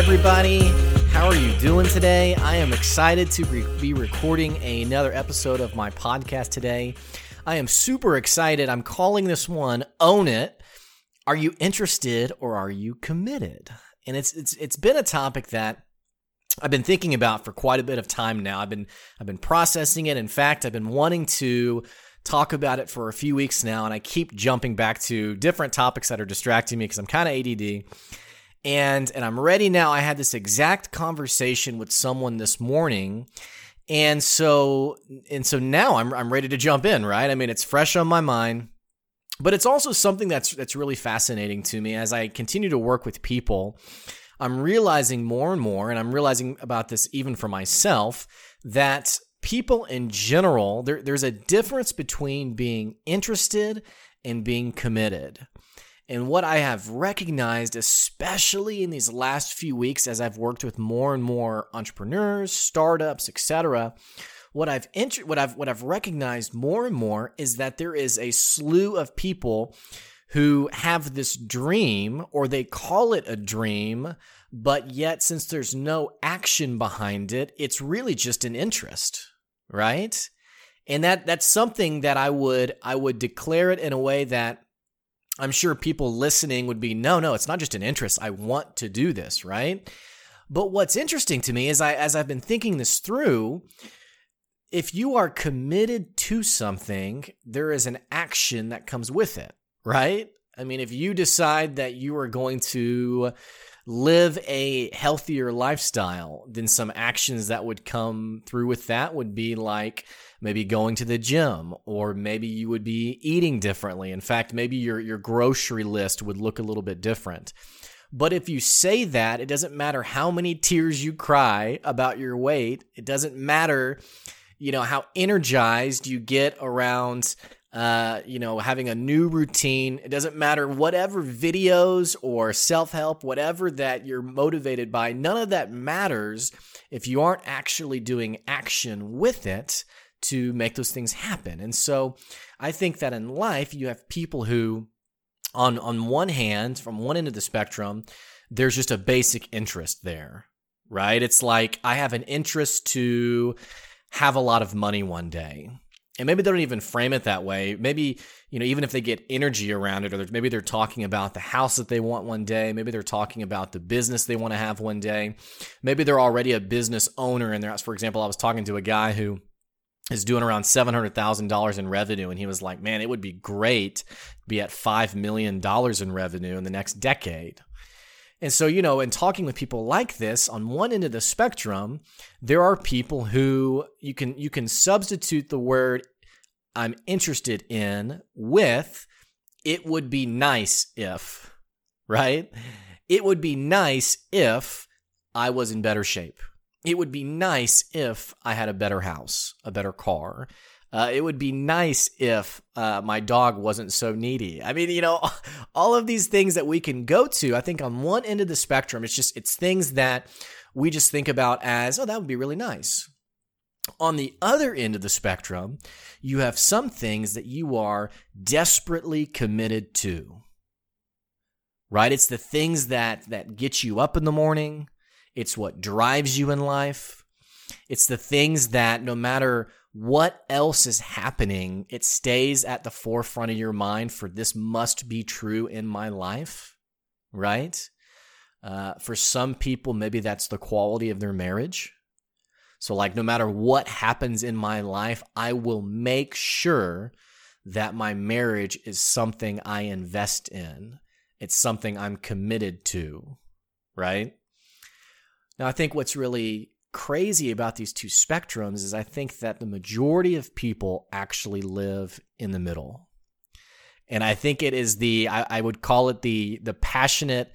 everybody. How are you doing today? I am excited to re- be recording another episode of my podcast today. I am super excited. I'm calling this one Own It. Are you interested or are you committed? And it's it's it's been a topic that I've been thinking about for quite a bit of time now. I've been I've been processing it. In fact, I've been wanting to talk about it for a few weeks now and I keep jumping back to different topics that are distracting me because I'm kind of ADD and and I'm ready now. I had this exact conversation with someone this morning. And so and so now I'm I'm ready to jump in, right? I mean, it's fresh on my mind. But it's also something that's that's really fascinating to me as I continue to work with people. I'm realizing more and more and I'm realizing about this even for myself that people in general there, there's a difference between being interested and being committed. And what I have recognized, especially in these last few weeks, as I've worked with more and more entrepreneurs, startups, etc., what I've int- what I've what I've recognized more and more is that there is a slew of people who have this dream, or they call it a dream, but yet since there's no action behind it, it's really just an interest, right? And that that's something that I would I would declare it in a way that I'm sure people listening would be, no, no, it's not just an interest. I want to do this, right? But what's interesting to me is I, as I've been thinking this through, if you are committed to something, there is an action that comes with it, right? I mean, if you decide that you are going to live a healthier lifestyle, then some actions that would come through with that would be like maybe going to the gym or maybe you would be eating differently. In fact, maybe your your grocery list would look a little bit different. But if you say that, it doesn't matter how many tears you cry about your weight. It doesn't matter, you know, how energized you get around uh, you know, having a new routine. It doesn't matter whatever videos or self help, whatever that you're motivated by, none of that matters if you aren't actually doing action with it to make those things happen. And so I think that in life, you have people who, on, on one hand, from one end of the spectrum, there's just a basic interest there, right? It's like I have an interest to have a lot of money one day. And maybe they don't even frame it that way. Maybe, you know, even if they get energy around it, or maybe they're talking about the house that they want one day. Maybe they're talking about the business they want to have one day. Maybe they're already a business owner. And there's, for example, I was talking to a guy who is doing around $700,000 in revenue. And he was like, man, it would be great to be at $5 million in revenue in the next decade. And so, you know, in talking with people like this, on one end of the spectrum, there are people who you can you can substitute the word I'm interested in with it would be nice if, right? It would be nice if I was in better shape. It would be nice if I had a better house, a better car. Uh, it would be nice if uh, my dog wasn't so needy. I mean, you know, all of these things that we can go to. I think on one end of the spectrum, it's just it's things that we just think about as, oh, that would be really nice. On the other end of the spectrum, you have some things that you are desperately committed to. Right? It's the things that that get you up in the morning. It's what drives you in life. It's the things that no matter what else is happening, it stays at the forefront of your mind for this must be true in my life, right? Uh, for some people, maybe that's the quality of their marriage. So, like, no matter what happens in my life, I will make sure that my marriage is something I invest in. It's something I'm committed to, right? Now, I think what's really crazy about these two spectrums is I think that the majority of people actually live in the middle. And I think it is the I, I, would call it the the passionate,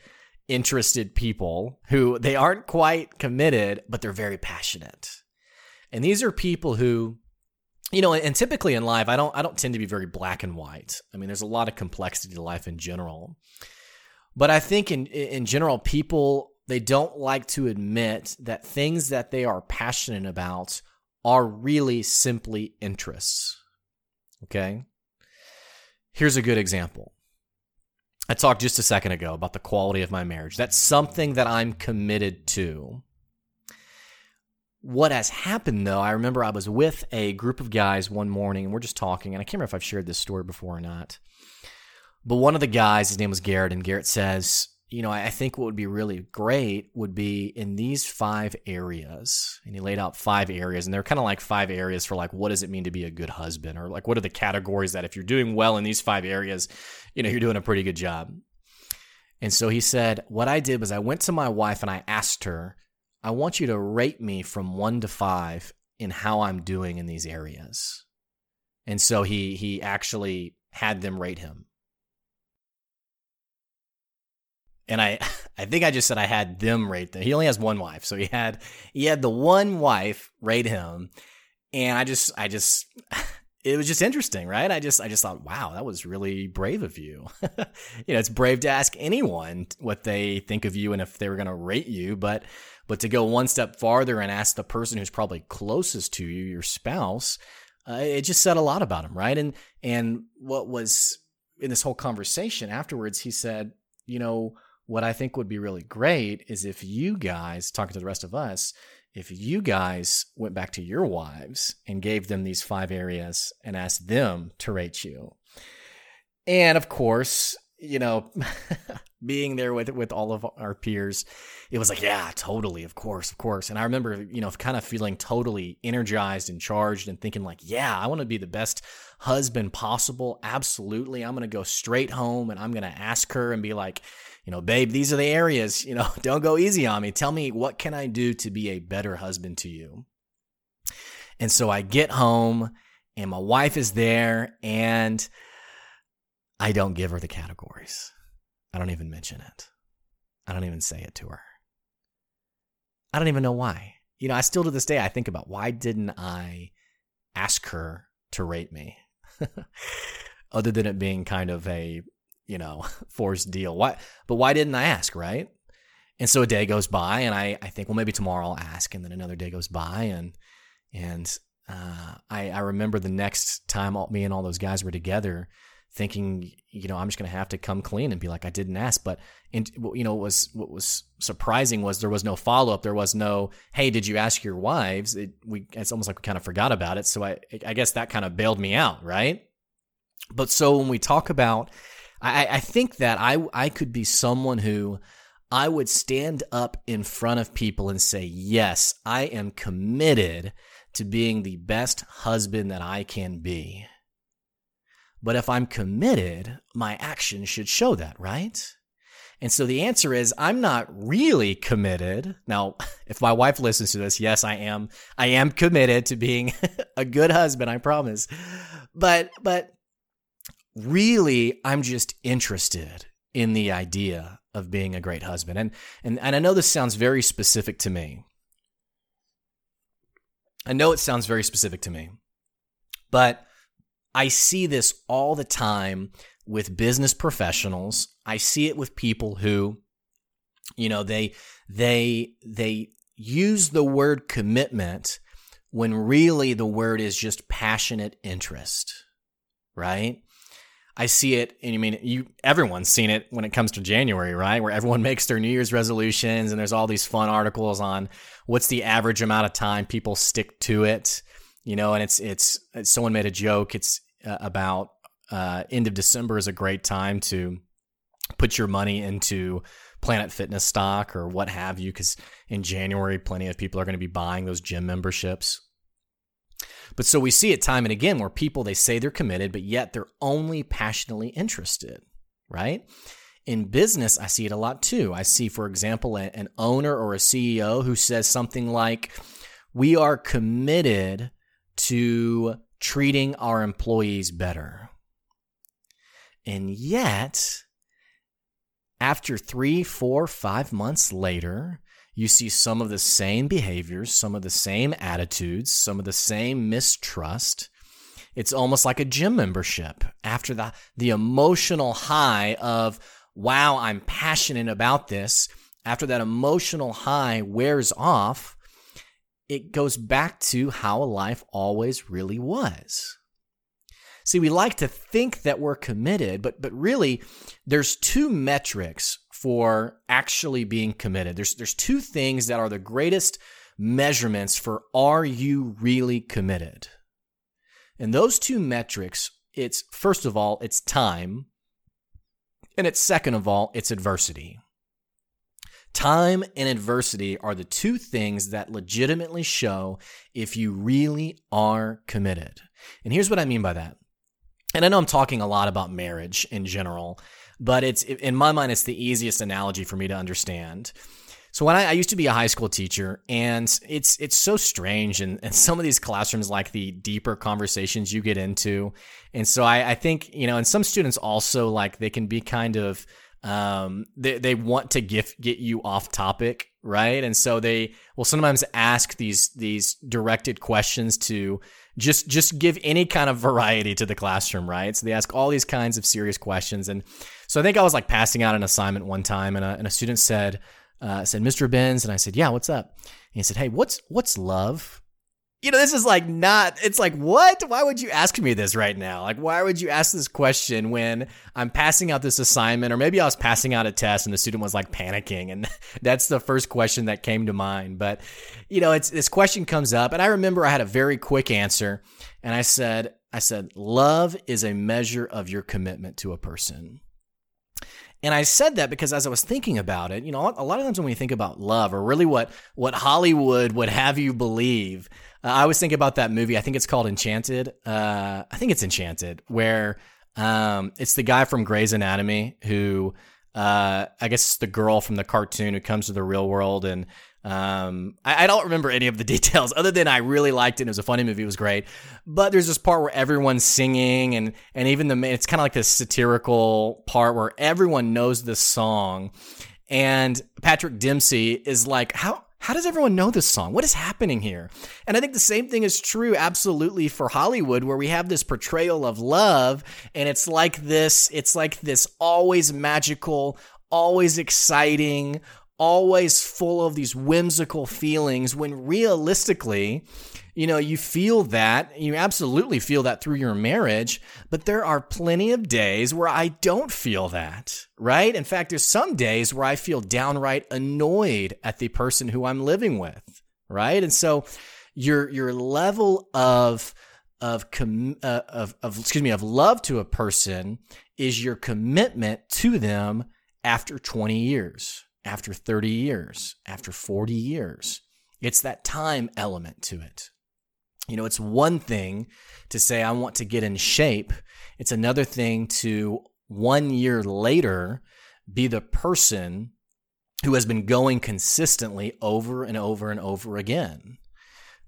interested people who they aren't quite committed, but they're very passionate. And these are people who you know, and typically in life, I don't I don't tend to be very black and white. I mean, there's a lot of complexity to life in general. But I think in in general, people they don't like to admit that things that they are passionate about are really simply interests. Okay? Here's a good example. I talked just a second ago about the quality of my marriage. That's something that I'm committed to. What has happened though, I remember I was with a group of guys one morning and we're just talking, and I can't remember if I've shared this story before or not. But one of the guys, his name was Garrett, and Garrett says, you know, I think what would be really great would be in these five areas. And he laid out five areas, and they're kind of like five areas for like, what does it mean to be a good husband? Or like, what are the categories that if you're doing well in these five areas, you know, you're doing a pretty good job. And so he said, what I did was I went to my wife and I asked her, I want you to rate me from one to five in how I'm doing in these areas. And so he he actually had them rate him. And I I think I just said I had them rate them. He only has one wife, so he had he had the one wife rate him, and I just I just it was just interesting, right? I just I just thought, wow, that was really brave of you. you know, it's brave to ask anyone what they think of you and if they were going to rate you, but but to go one step farther and ask the person who's probably closest to you, your spouse, uh, it just said a lot about him, right? And and what was in this whole conversation afterwards, he said, you know what I think would be really great is if you guys, talking to the rest of us, if you guys went back to your wives and gave them these five areas and asked them to rate you. And of course, you know, being there with with all of our peers, it was like, yeah, totally, of course, of course. And I remember, you know, kind of feeling totally energized and charged and thinking like, yeah, I want to be the best husband possible. Absolutely. I'm going to go straight home and I'm going to ask her and be like, you know, babe, these are the areas, you know, don't go easy on me. Tell me what can I do to be a better husband to you? And so I get home and my wife is there and I don't give her the categories. I don't even mention it. I don't even say it to her. I don't even know why. You know, I still to this day I think about why didn't I ask her to rate me? Other than it being kind of a you know, forced deal. Why? But why didn't I ask, right? And so a day goes by, and I, I think, well, maybe tomorrow I'll ask, and then another day goes by, and and uh, I I remember the next time all, me and all those guys were together, thinking, you know, I'm just gonna have to come clean and be like, I didn't ask. But and you know, what was what was surprising was there was no follow up. There was no, hey, did you ask your wives? It, we it's almost like we kind of forgot about it. So I I guess that kind of bailed me out, right? But so when we talk about I, I think that I I could be someone who I would stand up in front of people and say, Yes, I am committed to being the best husband that I can be. But if I'm committed, my actions should show that, right? And so the answer is I'm not really committed. Now, if my wife listens to this, yes, I am I am committed to being a good husband, I promise. But but really, I'm just interested in the idea of being a great husband. And, and, and I know this sounds very specific to me. I know it sounds very specific to me, but I see this all the time with business professionals. I see it with people who, you know, they, they, they use the word commitment when really the word is just passionate interest, right? I see it, and I mean, you everyone's seen it when it comes to January, right? Where everyone makes their New Year's resolutions, and there's all these fun articles on what's the average amount of time people stick to it, you know. And it's it's, it's someone made a joke. It's uh, about uh, end of December is a great time to put your money into Planet Fitness stock or what have you, because in January, plenty of people are going to be buying those gym memberships. But so we see it time and again where people they say they're committed, but yet they're only passionately interested, right? In business, I see it a lot too. I see, for example, an owner or a CEO who says something like, We are committed to treating our employees better. And yet, after three, four, five months later, you see some of the same behaviors, some of the same attitudes, some of the same mistrust. It's almost like a gym membership. After the, the emotional high of, wow, I'm passionate about this, after that emotional high wears off, it goes back to how life always really was. See, we like to think that we're committed, but but really there's two metrics for actually being committed. There's there's two things that are the greatest measurements for are you really committed? And those two metrics, it's first of all, it's time, and it's second of all, it's adversity. Time and adversity are the two things that legitimately show if you really are committed. And here's what I mean by that. And I know I'm talking a lot about marriage in general, but it's in my mind, it's the easiest analogy for me to understand. So when I, I, used to be a high school teacher, and it's it's so strange, and, and some of these classrooms like the deeper conversations you get into, and so I, I think you know, and some students also like they can be kind of um, they, they want to get get you off topic, right? And so they will sometimes ask these these directed questions to just just give any kind of variety to the classroom, right? So they ask all these kinds of serious questions, and so I think I was like passing out an assignment one time, and a, and a student said uh, said Mr. Benz, and I said, yeah, what's up? And he said, hey, what's what's love? You know, this is like not, it's like, what? Why would you ask me this right now? Like, why would you ask this question when I'm passing out this assignment? Or maybe I was passing out a test and the student was like panicking. And that's the first question that came to mind. But, you know, it's this question comes up. And I remember I had a very quick answer. And I said, I said, love is a measure of your commitment to a person. And I said that because as I was thinking about it, you know, a lot of times when we think about love, or really what what Hollywood would have you believe, uh, I always think about that movie. I think it's called Enchanted. Uh, I think it's Enchanted, where um, it's the guy from Grey's Anatomy who, uh, I guess, it's the girl from the cartoon who comes to the real world, and um, I, I, don't remember any of the details other than I really liked it. And it was a funny movie. It was great. But there's this part where everyone's singing, and and even the it's kind of like this satirical part where everyone knows this song, and Patrick Dempsey is like, how how does everyone know this song? What is happening here? And I think the same thing is true absolutely for Hollywood, where we have this portrayal of love, and it's like this, it's like this always magical, always exciting, always full of these whimsical feelings when realistically, you know, you feel that, you absolutely feel that through your marriage, but there are plenty of days where I don't feel that, right? In fact, there's some days where I feel downright annoyed at the person who I'm living with, right? And so your your level of of com- uh, of of excuse me, of love to a person is your commitment to them after 20 years, after 30 years, after 40 years. It's that time element to it. You know, it's one thing to say, I want to get in shape. It's another thing to one year later be the person who has been going consistently over and over and over again.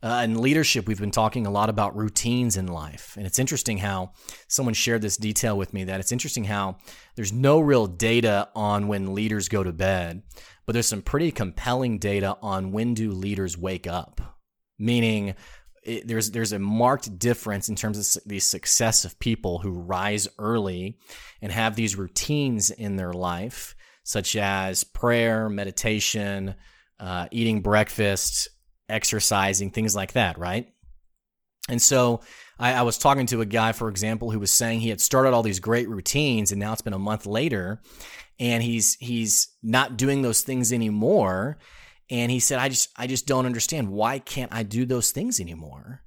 Uh, in leadership, we've been talking a lot about routines in life. And it's interesting how someone shared this detail with me that it's interesting how there's no real data on when leaders go to bed, but there's some pretty compelling data on when do leaders wake up. Meaning, it, there's there's a marked difference in terms of the success of people who rise early and have these routines in their life, such as prayer, meditation, uh, eating breakfast, exercising, things like that, right? And so I, I was talking to a guy, for example, who was saying he had started all these great routines, and now it's been a month later, and he's he's not doing those things anymore and he said, I just, I just don't understand. Why can't I do those things anymore?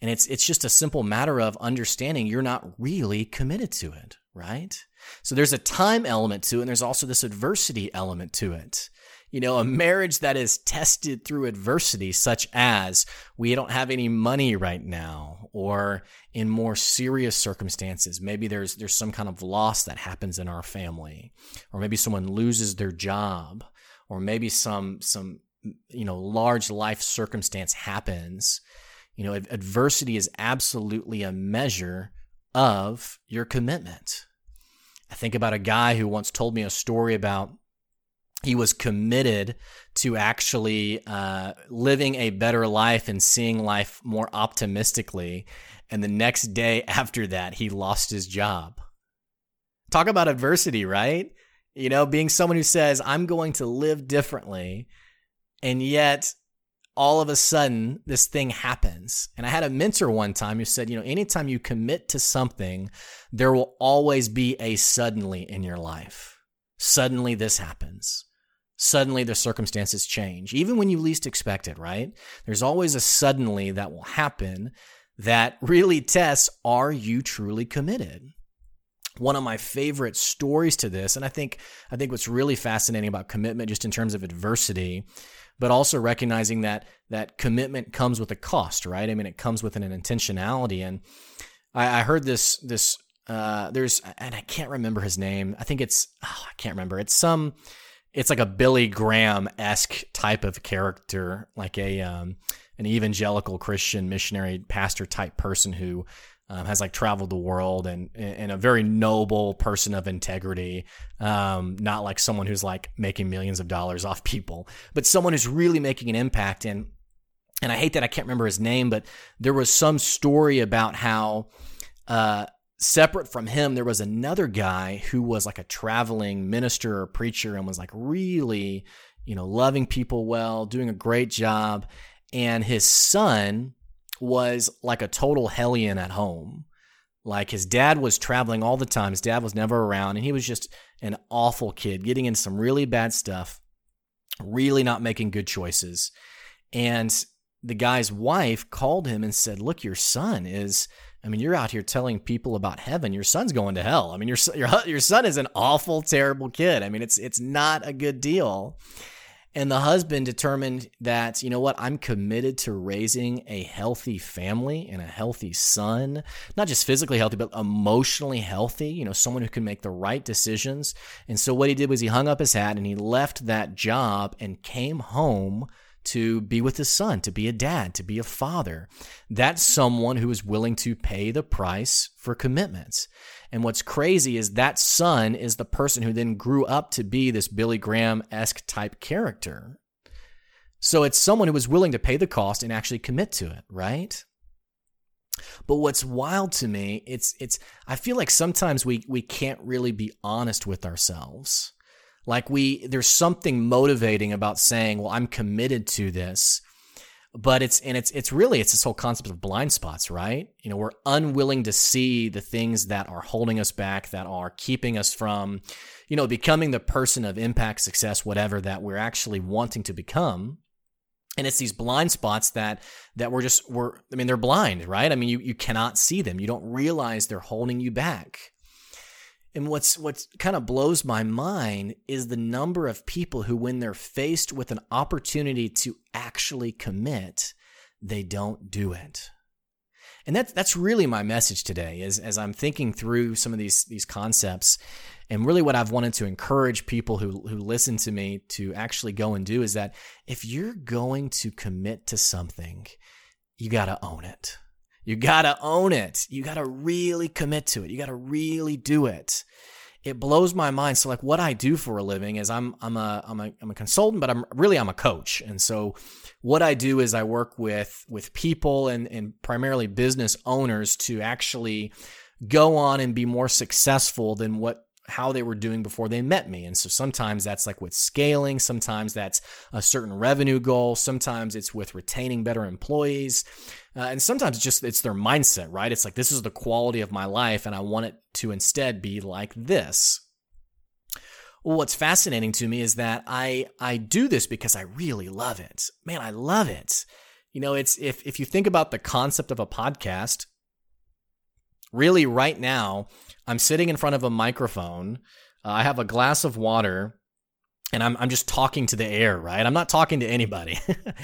And it's, it's just a simple matter of understanding you're not really committed to it, right? So there's a time element to it, and there's also this adversity element to it. You know, a marriage that is tested through adversity, such as we don't have any money right now, or in more serious circumstances, maybe there's there's some kind of loss that happens in our family, or maybe someone loses their job, or maybe some some you know large life circumstance happens. You know adversity is absolutely a measure of your commitment. I think about a guy who once told me a story about he was committed to actually uh, living a better life and seeing life more optimistically and the next day after that he lost his job talk about adversity right you know, being someone who says, I'm going to live differently. And yet, all of a sudden this thing happens. And I had a mentor one time who said, you know, anytime you commit to something, there will always be a suddenly in your life. Suddenly this happens. Suddenly the circumstances change, even when you least expect it, right? There's always a suddenly that will happen that really tests are you truly committed? one of my favorite stories to this and i think i think what's really fascinating about commitment just in terms of adversity but also recognizing that that commitment comes with a cost right i mean it comes with an intentionality and i, I heard this this uh, there's and i can't remember his name i think it's oh, i can't remember it's some it's like a billy graham esque type of character like a um, an evangelical christian missionary pastor type person who um, has like traveled the world and and a very noble person of integrity. Um, not like someone who's like making millions of dollars off people, but someone who's really making an impact. And and I hate that I can't remember his name, but there was some story about how. Uh, separate from him, there was another guy who was like a traveling minister or preacher and was like really, you know, loving people well, doing a great job. And his son was like a total hellion at home. Like his dad was traveling all the time. His dad was never around, and he was just an awful kid, getting in some really bad stuff, really not making good choices. And the guy's wife called him and said, "Look, your son is." I mean, you're out here telling people about heaven. Your son's going to hell. I mean, your your your son is an awful, terrible kid. I mean, it's it's not a good deal. And the husband determined that, you know what, I'm committed to raising a healthy family and a healthy son, not just physically healthy, but emotionally healthy, you know, someone who can make the right decisions. And so what he did was he hung up his hat and he left that job and came home to be with his son, to be a dad, to be a father. That's someone who is willing to pay the price for commitments. And what's crazy is that son is the person who then grew up to be this Billy Graham esque type character. So it's someone who was willing to pay the cost and actually commit to it, right? But what's wild to me, it's it's I feel like sometimes we we can't really be honest with ourselves. Like we there's something motivating about saying, "Well, I'm committed to this." but it's and it's it's really it's this whole concept of blind spots right? You know we're unwilling to see the things that are holding us back that are keeping us from you know becoming the person of impact success whatever that we're actually wanting to become. And it's these blind spots that that we're just we're i mean they're blind right? I mean you you cannot see them. You don't realize they're holding you back and what's what kind of blows my mind is the number of people who, when they're faced with an opportunity to actually commit, they don't do it. And that's that's really my message today, is as I'm thinking through some of these these concepts, and really what I've wanted to encourage people who who listen to me to actually go and do is that if you're going to commit to something, you got to own it. You gotta own it. You gotta really commit to it. You gotta really do it. It blows my mind. So like what I do for a living is I'm I'm a I'm a I'm a consultant, but I'm really I'm a coach. And so what I do is I work with with people and, and primarily business owners to actually go on and be more successful than what how they were doing before they met me. And so sometimes that's like with scaling, sometimes that's a certain revenue goal, sometimes it's with retaining better employees. Uh, and sometimes it's just it's their mindset, right? It's like this is the quality of my life and I want it to instead be like this. Well, what's fascinating to me is that I I do this because I really love it. Man, I love it. You know, it's if if you think about the concept of a podcast, really right now I'm sitting in front of a microphone. Uh, I have a glass of water and I'm I'm just talking to the air, right? I'm not talking to anybody.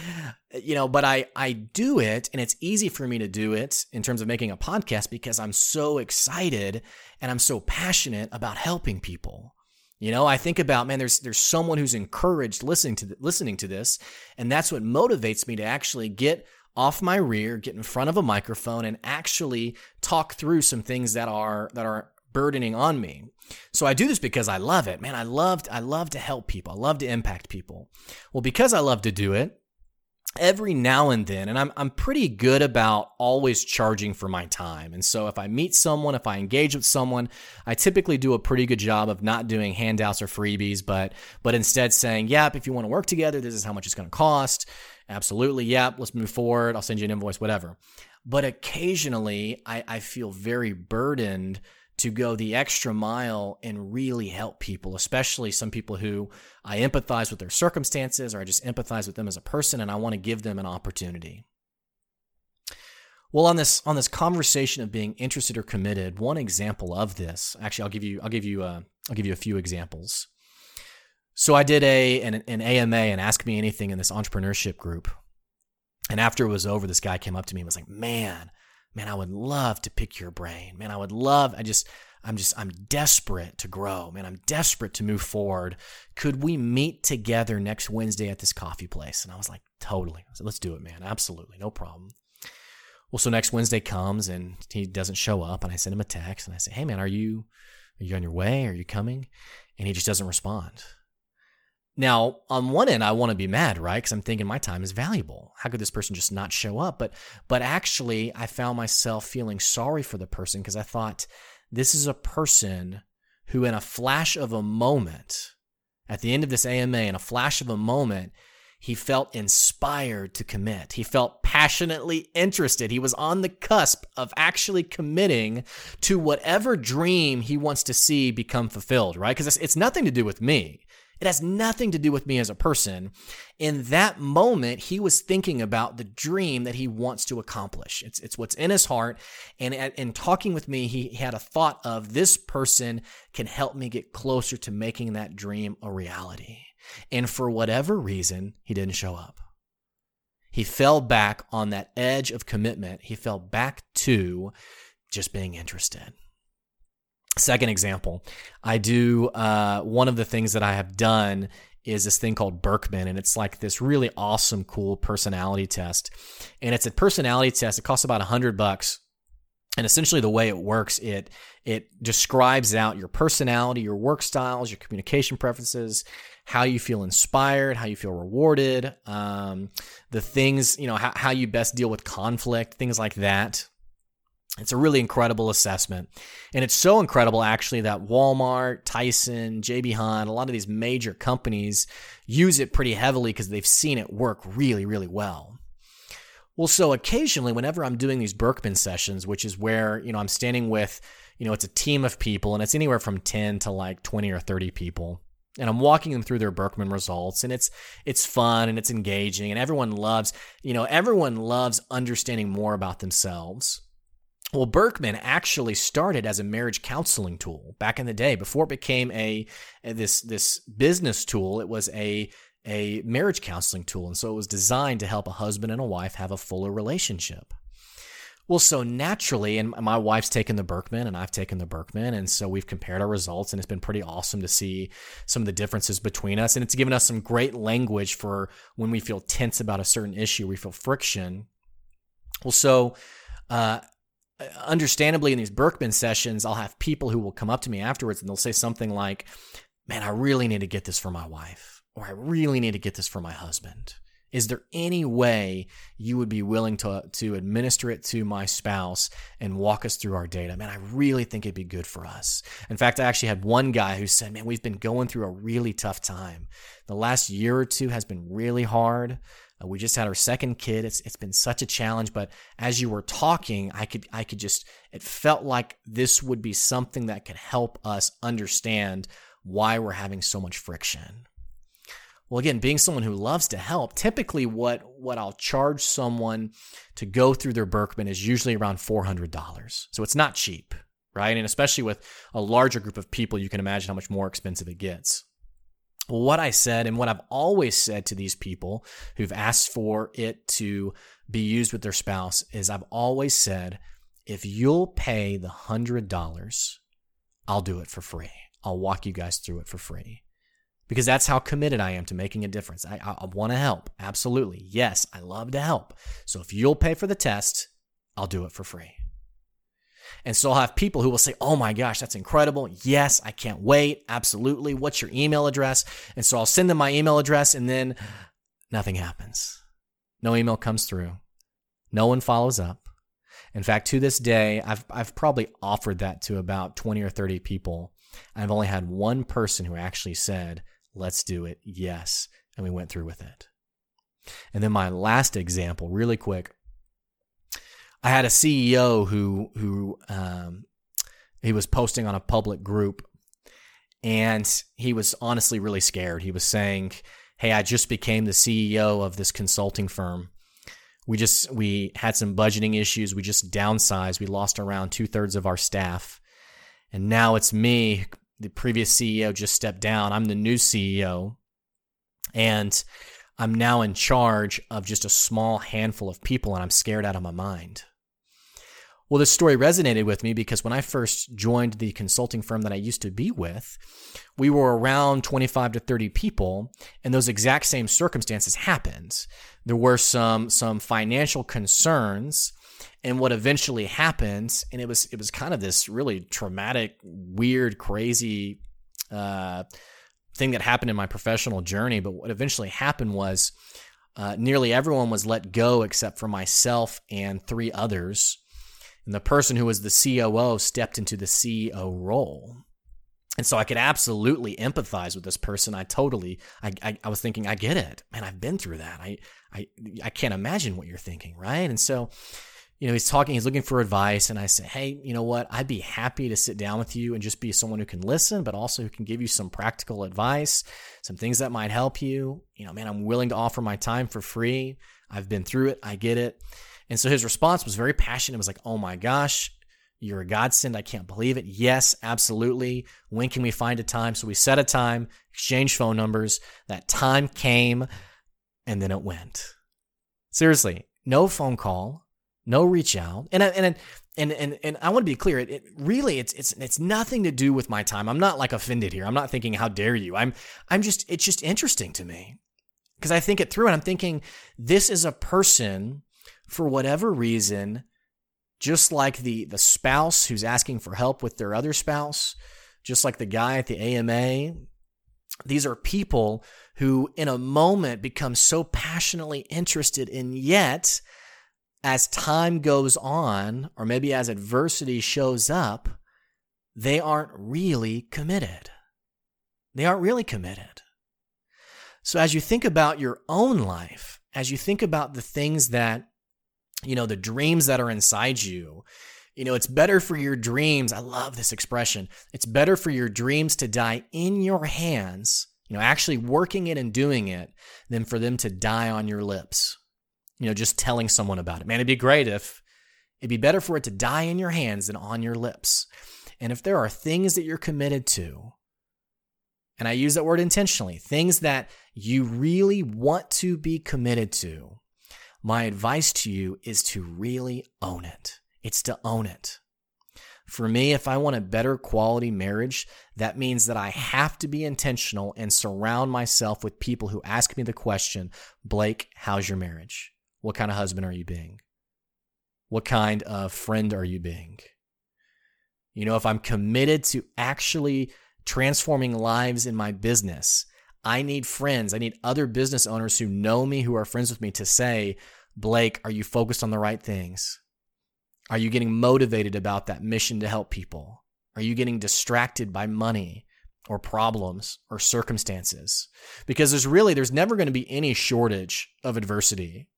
you know, but I I do it and it's easy for me to do it in terms of making a podcast because I'm so excited and I'm so passionate about helping people. You know, I think about man there's there's someone who's encouraged listening to listening to this and that's what motivates me to actually get off my rear, get in front of a microphone and actually talk through some things that are that are burdening on me. So I do this because I love it. Man, I loved I love to help people. I love to impact people. Well, because I love to do it, every now and then, and I'm I'm pretty good about always charging for my time. And so if I meet someone, if I engage with someone, I typically do a pretty good job of not doing handouts or freebies, but but instead saying, "Yep, if you want to work together, this is how much it's going to cost." Absolutely. Yep. Let's move forward. I'll send you an invoice, whatever. But occasionally I, I feel very burdened to go the extra mile and really help people, especially some people who I empathize with their circumstances or I just empathize with them as a person and I want to give them an opportunity. Well, on this on this conversation of being interested or committed, one example of this, actually, I'll give you I'll give you a, uh, I'll give you a few examples. So I did a an, an AMA and Ask Me Anything in this entrepreneurship group, and after it was over, this guy came up to me and was like, "Man, man, I would love to pick your brain. Man, I would love. I just I'm just I'm desperate to grow. Man, I'm desperate to move forward. Could we meet together next Wednesday at this coffee place?" And I was like, "Totally." I said, "Let's do it, man. Absolutely, no problem." Well, so next Wednesday comes and he doesn't show up, and I send him a text and I say, "Hey, man, are you are you on your way? Are you coming?" And he just doesn't respond. Now, on one end, I want to be mad, right? Because I'm thinking my time is valuable. How could this person just not show up? But but actually, I found myself feeling sorry for the person because I thought this is a person who, in a flash of a moment, at the end of this AMA, in a flash of a moment, he felt inspired to commit. He felt passionately interested. He was on the cusp of actually committing to whatever dream he wants to see become fulfilled, right? Because it's, it's nothing to do with me. It has nothing to do with me as a person. In that moment, he was thinking about the dream that he wants to accomplish. It's, it's what's in his heart. And in talking with me, he had a thought of this person can help me get closer to making that dream a reality. And for whatever reason, he didn't show up. He fell back on that edge of commitment. He fell back to just being interested. Second example, I do uh, one of the things that I have done is this thing called Birkman, and it's like this really awesome, cool personality test. And it's a personality test. It costs about a hundred bucks. And essentially, the way it works, it it describes out your personality, your work styles, your communication preferences, how you feel inspired, how you feel rewarded, um, the things, you know, how, how you best deal with conflict, things like that. It's a really incredible assessment. And it's so incredible, actually, that Walmart, Tyson, JB Hunt, a lot of these major companies use it pretty heavily because they've seen it work really, really well. Well, so occasionally, whenever I'm doing these Birkman sessions, which is where, you know, I'm standing with, you know, it's a team of people and it's anywhere from 10 to like 20 or 30 people and I'm walking them through their Birkman results and it's it's fun and it's engaging and everyone loves, you know, everyone loves understanding more about themselves. Well, Birkman actually started as a marriage counseling tool back in the day before it became a, this this business tool. It was a a marriage counseling tool and so it was designed to help a husband and a wife have a fuller relationship. Well, so naturally, and my wife's taken the Birkman and I've taken the Birkman. And so we've compared our results and it's been pretty awesome to see some of the differences between us. And it's given us some great language for when we feel tense about a certain issue, we feel friction. Well, so, uh, understandably in these Birkman sessions, I'll have people who will come up to me afterwards and they'll say something like, man, I really need to get this for my wife, or I really need to get this for my husband. Is there any way you would be willing to, to administer it to my spouse and walk us through our data? Man, I really think it'd be good for us. In fact, I actually had one guy who said, Man, we've been going through a really tough time. The last year or two has been really hard. Uh, we just had our second kid. It's it's been such a challenge, but as you were talking, I could I could just it felt like this would be something that could help us understand why we're having so much friction. Well, again, being someone who loves to help, typically what what I'll charge someone to go through their Birkman is usually around $400. So it's not cheap, right? And especially with a larger group of people, you can imagine how much more expensive it gets. What I said and what I've always said to these people who've asked for it to be used with their spouse is I've always said, if you'll pay the $100, I'll do it for free. I'll walk you guys through it for free because that's how committed I am to making a difference. I, I, I want to help. Absolutely. Yes, I love to help. So if you'll pay for the test, I'll do it for free. And so I'll have people who will say, Oh my gosh, that's incredible. Yes, I can't wait. Absolutely. What's your email address? And so I'll send them my email address and then nothing happens. No email comes through. No one follows up. In fact, to this day, I've, I've probably offered that to about 20 or 30 people. I've only had one person who actually said, let's do it. Yes. And we went through with it. And then my last example, really quick. I had a CEO who who um, he was posting on a public group, and he was honestly really scared. He was saying, "Hey, I just became the CEO of this consulting firm. We just we had some budgeting issues. We just downsized. We lost around two thirds of our staff, and now it's me. The previous CEO just stepped down. I'm the new CEO, and." I'm now in charge of just a small handful of people and I'm scared out of my mind. Well, this story resonated with me because when I first joined the consulting firm that I used to be with, we were around 25 to 30 people, and those exact same circumstances happened. There were some some financial concerns, and what eventually happened, and it was it was kind of this really traumatic, weird, crazy uh, thing that happened in my professional journey. But what eventually happened was uh, nearly everyone was let go except for myself and three others. And the person who was the COO stepped into the CEO role. And so I could absolutely empathize with this person. I totally, I, I, I was thinking, I get it, man. I've been through that. I, I, I can't imagine what you're thinking, right? And so you know, he's talking, he's looking for advice. And I say, hey, you know what? I'd be happy to sit down with you and just be someone who can listen, but also who can give you some practical advice, some things that might help you. You know, man, I'm willing to offer my time for free. I've been through it. I get it. And so his response was very passionate. It was like, oh my gosh, you're a godsend. I can't believe it. Yes, absolutely. When can we find a time? So we set a time, exchange phone numbers. That time came and then it went. Seriously, no phone call, no reach out. And and and and and I want to be clear. It, it, really it's it's it's nothing to do with my time. I'm not like offended here. I'm not thinking how dare you. I'm I'm just it's just interesting to me because I think it through and I'm thinking this is a person for whatever reason just like the the spouse who's asking for help with their other spouse, just like the guy at the AMA. These are people who in a moment become so passionately interested and yet as time goes on, or maybe as adversity shows up, they aren't really committed. They aren't really committed. So as you think about your own life, as you think about the things that, you know, the dreams that are inside you, you know, it's better for your dreams. I love this expression. It's better for your dreams to die in your hands, you know, actually working it and doing it, than for them to die on your lips you know, just telling someone about it. Man, it'd be great if it'd be better for it to die in your hands than on your lips. And if there are things that you're committed to, and I use that word intentionally, things that you really want to be committed to, my advice to you is to really own it. It's to own it. For me, if I want a better quality marriage, that means that I have to be intentional and surround myself with people who ask me the question, Blake, how's your marriage? What kind of husband are you being? What kind of friend are you being? You know, if I'm committed to actually transforming lives in my business, I need friends. I need other business owners who know me, who are friends with me to say, Blake, are you focused on the right things? Are you getting motivated about that mission to help people? Are you getting distracted by money or problems or circumstances? Because there's really, there's never going to be any shortage of adversity.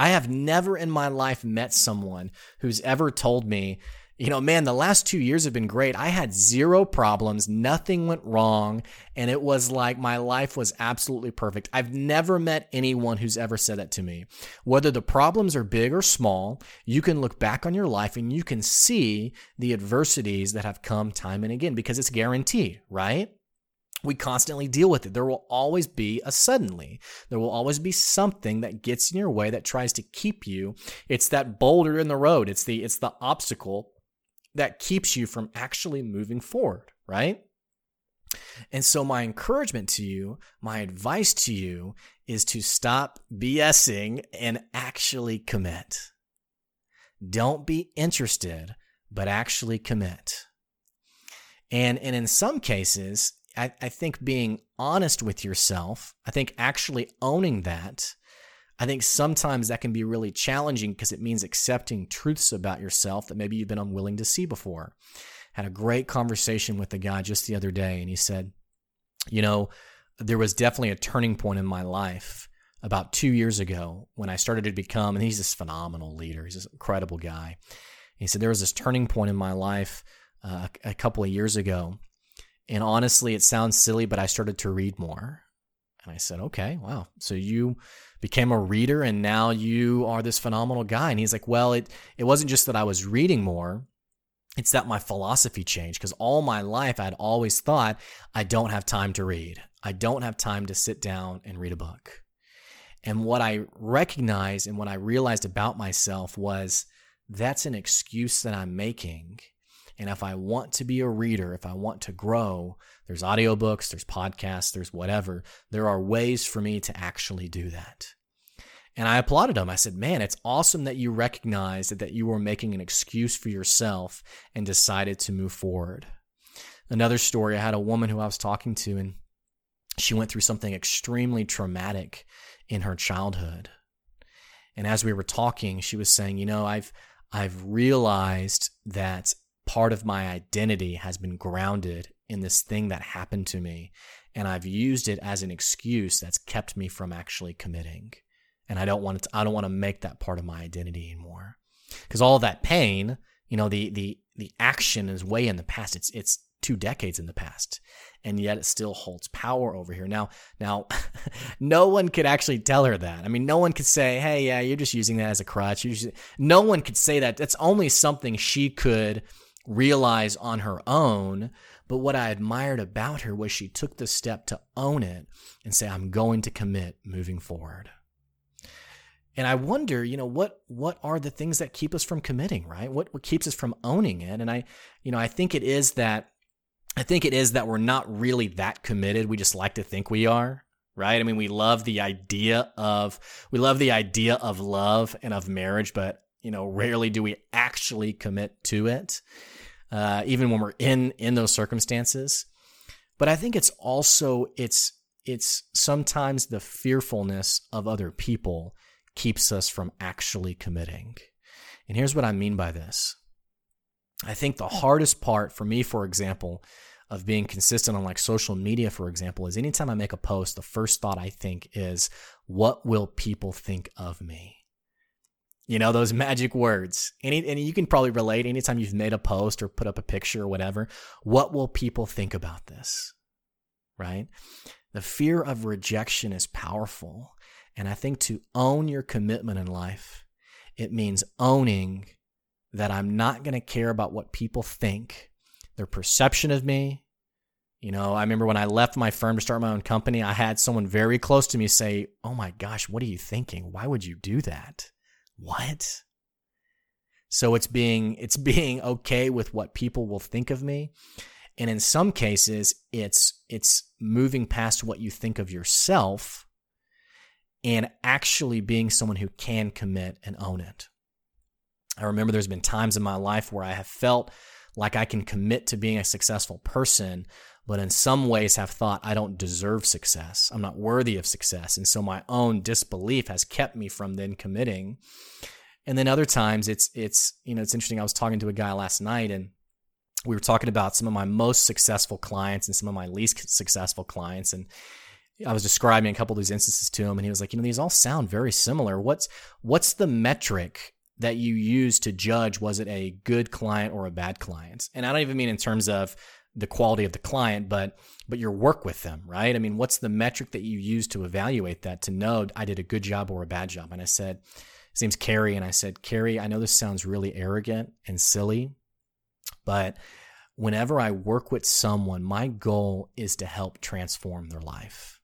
I have never in my life met someone who's ever told me, you know, man, the last two years have been great. I had zero problems. Nothing went wrong. And it was like my life was absolutely perfect. I've never met anyone who's ever said that to me. Whether the problems are big or small, you can look back on your life and you can see the adversities that have come time and again because it's guaranteed, right? we constantly deal with it. There will always be a suddenly. There will always be something that gets in your way that tries to keep you. It's that boulder in the road. It's the it's the obstacle that keeps you from actually moving forward, right? And so my encouragement to you, my advice to you is to stop BSing and actually commit. Don't be interested, but actually commit. And, and in some cases, I, I think being honest with yourself, I think actually owning that, I think sometimes that can be really challenging because it means accepting truths about yourself that maybe you've been unwilling to see before. Had a great conversation with a guy just the other day, and he said, You know, there was definitely a turning point in my life about two years ago when I started to become, and he's this phenomenal leader. He's this incredible guy. He said there was this turning point in my life uh, a couple of years ago. And honestly, it sounds silly, but I started to read more. And I said, okay, wow. So you became a reader and now you are this phenomenal guy. And he's like, well, it, it wasn't just that I was reading more. It's that my philosophy changed because all my life I'd always thought I don't have time to read. I don't have time to sit down and read a book. And what I recognized and what I realized about myself was that's an excuse that I'm making. And if I want to be a reader, if I want to grow, there's audiobooks, there's podcasts, there's whatever. There are ways for me to actually do that. And I applauded him. I said, Man, it's awesome that you recognized that you were making an excuse for yourself and decided to move forward. Another story I had a woman who I was talking to, and she went through something extremely traumatic in her childhood. And as we were talking, she was saying, You know, I've, I've realized that part of my identity has been grounded in this thing that happened to me. And I've used it as an excuse that's kept me from actually committing and I don't want to I don't want to make that part of my identity anymore. Because all that pain, you know, the the the action is way in the past. It's it's two decades in the past. And yet it still holds power over here. Now now no one could actually tell her that. I mean, no one could say, "Hey, yeah, you're just using that as a crutch." no one could say that. That's only something she could realize on her own. But what I admired about her was she took the step to own it and say, I'm going to commit moving forward. And I wonder, you know, what what are the things that keep us from committing, right? What what keeps us from owning it? And I, you know, I think it is that I think it is that we're not really that committed. We just like to think we are, right? I mean, we love the idea of we love the idea of love and of marriage, but you know, rarely do we actually commit to it, uh, even when we're in in those circumstances. But I think it's also it's it's sometimes the fearfulness of other people keeps us from actually committing. And here's what I mean by this. I think the hardest part for me, for example, of being consistent on like social media, for example, is anytime I make a post, the first thought I think is, what will people think of me? You know, those magic words. Any, and you can probably relate anytime you've made a post or put up a picture or whatever. What will people think about this? Right? The fear of rejection is powerful. And I think to own your commitment in life, it means owning that I'm not going to care about what people think, their perception of me. You know, I remember when I left my firm to start my own company, I had someone very close to me say, Oh my gosh, what are you thinking? Why would you do that? What? So it's being it's being okay with what people will think of me. And in some cases, it's it's moving past what you think of yourself and actually being someone who can commit and own it. I remember there's been times in my life where I have felt like I can commit to being a successful person, but in some ways have thought I don't deserve success. I'm not worthy of success. And so my own disbelief has kept me from then committing. And then other times it's it's you know it's interesting. I was talking to a guy last night and we were talking about some of my most successful clients and some of my least successful clients and I was describing a couple of these instances to him, and he was like, you know, these all sound very similar. What's what's the metric that you use to judge was it a good client or a bad client? And I don't even mean in terms of the quality of the client, but but your work with them, right? I mean, what's the metric that you use to evaluate that to know I did a good job or a bad job? And I said, his name's Carrie, and I said, Carrie, I know this sounds really arrogant and silly, but whenever I work with someone, my goal is to help transform their life.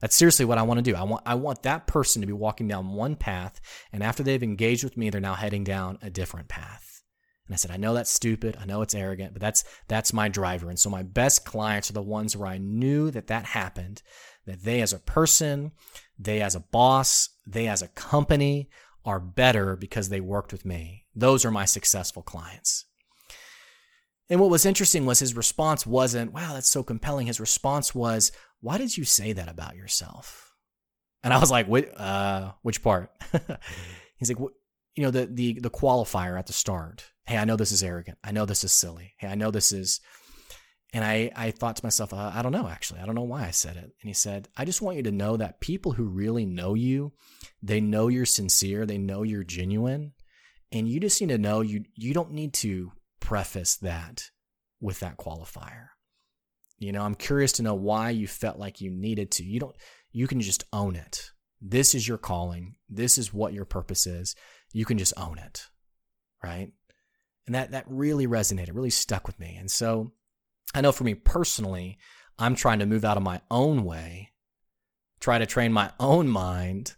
That's seriously what I want to do. I want I want that person to be walking down one path and after they've engaged with me, they're now heading down a different path. And I said, I know that's stupid. I know it's arrogant, but that's that's my driver. And so my best clients are the ones where I knew that that happened, that they as a person, they as a boss, they as a company are better because they worked with me. Those are my successful clients. And what was interesting was his response wasn't, wow, that's so compelling. His response was, why did you say that about yourself? And I was like, uh, which part? He's like, you know, the, the, the qualifier at the start. Hey, I know this is arrogant. I know this is silly. Hey, I know this is, And I, I thought to myself, uh, I don't know, actually. I don't know why I said it. And he said, I just want you to know that people who really know you, they know you're sincere, they know you're genuine. And you just need to know you, you don't need to preface that with that qualifier. You know, I'm curious to know why you felt like you needed to. You don't, you can just own it. This is your calling. This is what your purpose is. You can just own it. Right. And that, that really resonated, really stuck with me. And so I know for me personally, I'm trying to move out of my own way, try to train my own mind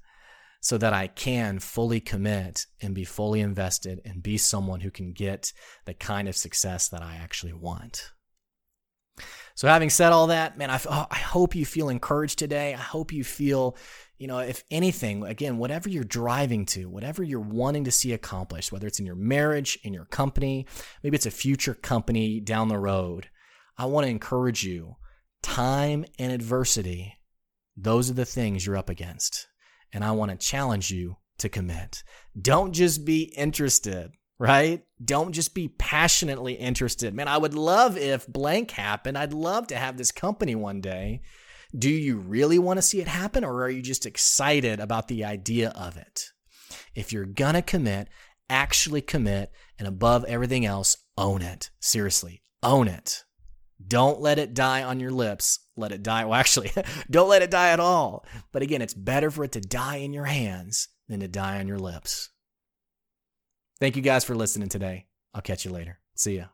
so that I can fully commit and be fully invested and be someone who can get the kind of success that I actually want. So, having said all that, man, I, oh, I hope you feel encouraged today. I hope you feel, you know, if anything, again, whatever you're driving to, whatever you're wanting to see accomplished, whether it's in your marriage, in your company, maybe it's a future company down the road, I want to encourage you time and adversity, those are the things you're up against. And I want to challenge you to commit. Don't just be interested right? Don't just be passionately interested. Man, I would love if blank happened. I'd love to have this company one day. Do you really want to see it happen or are you just excited about the idea of it? If you're going to commit, actually commit, and above everything else, own it. Seriously, own it. Don't let it die on your lips. Let it die. Well, actually, don't let it die at all. But again, it's better for it to die in your hands than to die on your lips. Thank you guys for listening today. I'll catch you later. See ya.